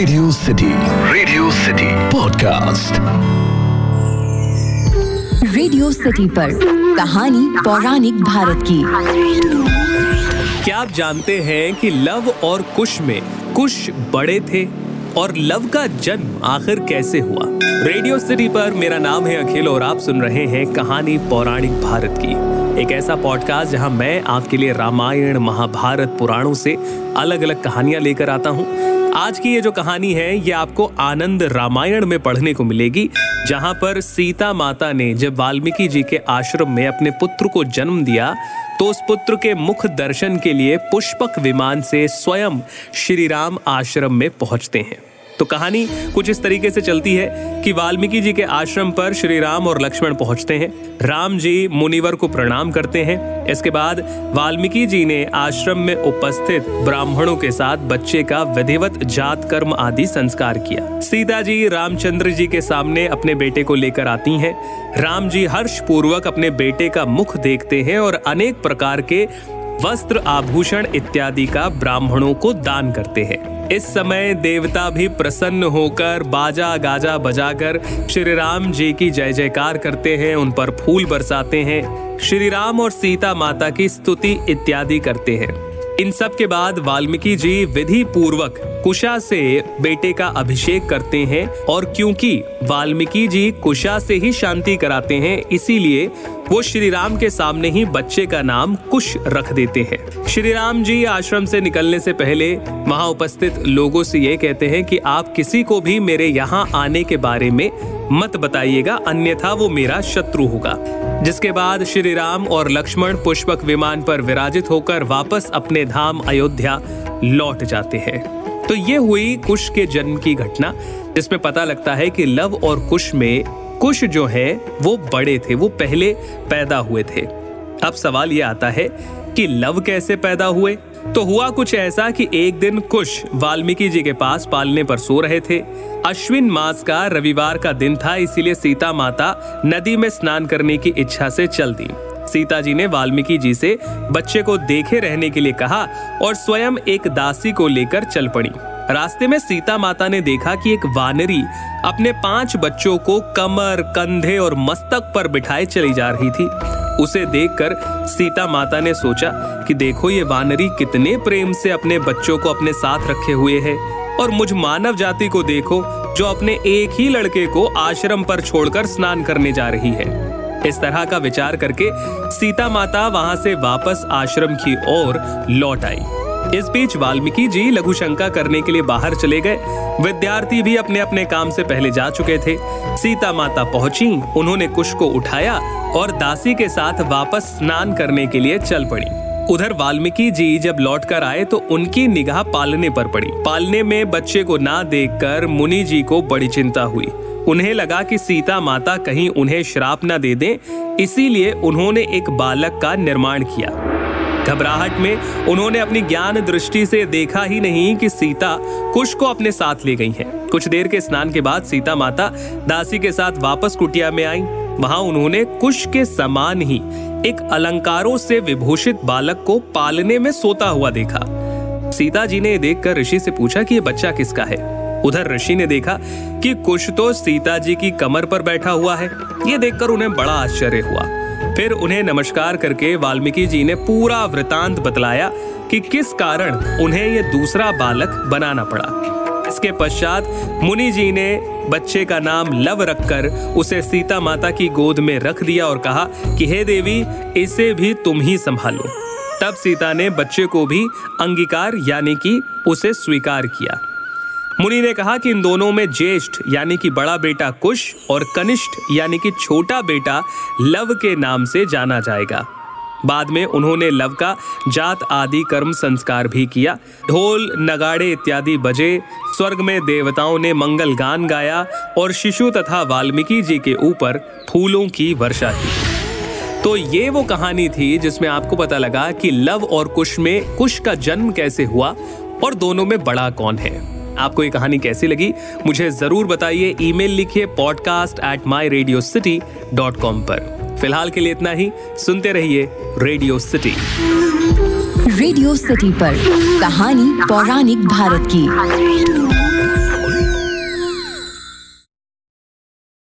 Radio city radio city podcast radio city पर कहानी पौराणिक भारत की। क्या आप जानते हैं कि लव और कुश में कुश बड़े थे और लव का जन्म आखिर कैसे हुआ? रेडियो सिटी पर मेरा नाम है अखिल और आप सुन रहे हैं कहानी पौराणिक भारत की। एक ऐसा पॉडकास्ट जहाँ मैं आपके लिए रामायण महाभारत पुराणों से अलग अलग कहानियाँ लेकर आता हूँ। आज की ये जो कहानी है, ये आपको आनंद रामायण में पढ़ने को मिलेगी, जहाँ पर सीता माता ने जब वाल्मीकि जी के आश्रम में अपने पुत्र को जन्म दिया तो उस पुत्र के मुख दर्शन के लिए पुष्पक विमान से स्वयं श्री राम आश्रम में पहुँचते हैं। तो कहानी कुछ इस तरीके से चलती है कि वाल्मीकि जी के आश्रम पर श्री राम और लक्ष्मण पहुँचते हैं। राम जी मुनिवर को प्रणाम करते हैं। इसके बाद वाल्मीकि जी ने आश्रम में उपस्थित ब्राह्मणों के साथ बच्चे का विधिवत जात कर्म आदि संस्कार किया। सीता जी रामचंद्र जी के सामने अपने बेटे को लेकर आती हैं। राम जी हर्ष पूर्वक अपने बेटे का मुख देखते हैं और अनेक प्रकार के वस्त्र आभूषण इत्यादि का ब्राह्मणों को दान करते हैं। इस समय देवता भी प्रसन्न होकर बाजा गाजा बजाकर श्री राम जी की जय जयकार करते हैं, उन पर फूल बरसाते हैं। श्री राम और सीता माता की स्तुति इत्यादि करते हैं। इन सब के बाद वाल्मीकि जी विधि पूर्वक कुशा से बेटे का अभिषेक करते हैं और क्योंकि वाल्मीकि जी कुशा से ही शांति कराते हैं, इसीलिए वो श्री राम के सामने ही बच्चे का नाम कुश रख देते हैं। श्री राम जी आश्रम से निकलने से पहले वहाँ उपस्थित लोगों से ये कहते हैं कि आप किसी को भी मेरे यहाँ आने के बारे में मत बताइएगा, अन्यथा वो मेरा शत्रु होगा। जिसके बाद श्री राम और लक्ष्मण पुष्पक विमान पर विराजित होकर वापस अपने धाम अयोध्या लौट जाते हैं। तो ये हुई कुश के जन्म की घटना, जिसमें पता लगता है कि लव और कुश में कुश जो है, वो बड़े थे, वो पहले पैदा हुए थे। अब सवाल ये आता है कि लव कैसे पैदा हुए? तो हुआ कुछ ऐसा कि एक दिन कुश वाल्मीकि जी के पास पालने पर सो रहे थे। अश्विन मास का रविवार का दिन था, इसीलिए सीता माता नदी में स्नान करने की इच्छा से चल दी। सीता जी ने वाल्मीकि जी से बच्चे को देखे रहने के लिए कहा और स्वयं एक दासी को लेकर चल पड़ी। रास्ते में सीता माता ने देखा कि एक वानरी अपने पाँच बच्चों को कमर, कंधे और मस्तक पर बिठाए चली जा रही थी। उसे देखकर सीता माता ने सोचा कि देखो ये वानरी कितने प्रेम से अपने बच्चों को अपने साथ रखे हुए है और मुझ मानव जाति को देखो जो अपने एक ही लड़के को आश्रम पर छोड़कर स्नान करने जा रही है। इस तरह का विचार करके सीता माता वहाँ से वापस आश्रम की ओर लौट आई। इस बीच वाल्मीकि जी लघु शंका करने के लिए बाहर चले गए। विद्यार्थी भी अपने अपने काम से पहले जा चुके थे। सीता माता पहुँची, उन्होंने कुश को उठाया और दासी के साथ वापस स्नान करने के लिए चल पड़ी। उधर वाल्मीकि जी जब लौट कर आए तो उनकी निगाह पालने पर पड़ी। पालने में बच्चे को ना देखकर मुनि जी को बड़ी चिंता हुई। उन्हें लगा कि सीता माता कहीं उन्हें श्राप न दे दें, इसीलिए उन्होंने एक बालक का निर्माण किया। घबराहट में उन्होंने अपनी ज्ञान दृष्टि से देखा ही नहीं कि सीता कुश को अपने साथ ले गई है। कुछ देर के स्नान के बाद सीता माता दासी के साथ वापस कुटिया में आई। वहाँ उन्होंने कुश के समान ही एक अलंकारों से विभूषित बालक को पालने में सोता हुआ देखा। सीता जी ने देखकर ऋषि से पूछा कि ये बच्चा किसका है? उधर ऋषि ने देखा कि कुश तो सीता जी की कमर पर बैठा हुआ है। ये देखकर उन्हें बड़ा आश्चर्य हुआ। फिर उन्हें नमस्कार करके वाल्मीकि जी ने पूरा वृतांत बतलाया कि किस कारण उन्हें ये दूसरा बालक बनाना पड़ा। इसके पश्चात मुनि जी ने बच्चे का नाम लव रखकर उसे सीता माता की गोद में रख दिया और कहा कि, हे देवी, इसे भी तुम ही संभालो। तब सीता ने बच्चे को भी अंगीकार यानी कि उसे स्वीकार किया। मुनि ने कहा कि इन दोनों में ज्येष्ठ, यानी कि बड़ा बेटा कुश और कनिष्ठ, यानी कि छोटा बेटा लव के नाम से जाना जाएगा। बाद में उन्होंने लव का जात आदि कर्म संस्कार भी किया। ढोल, नगाड़े इत्यादि बजे स्वर्ग में देवताओं ने मंगल गान गाया और शिशु तथा वाल्मीकि जी के ऊपर फूलों की वर्षा की। तो ये वो कहानी थी जिसमें आपको पता लगा कि लव और कुश में कुश का जन्म कैसे हुआ और दोनों में बड़ा कौन है। आपको ये कहानी कैसी लगी, मुझे ज़रूर बताइए ईमेल लिखिए podcast at my radio city dot com पर। फ़िलहाल के लिए इतना ही, सुनते रहिए रेडियो सिटी रेडियो सिटी पर, कहानी पौराणिक भारत की।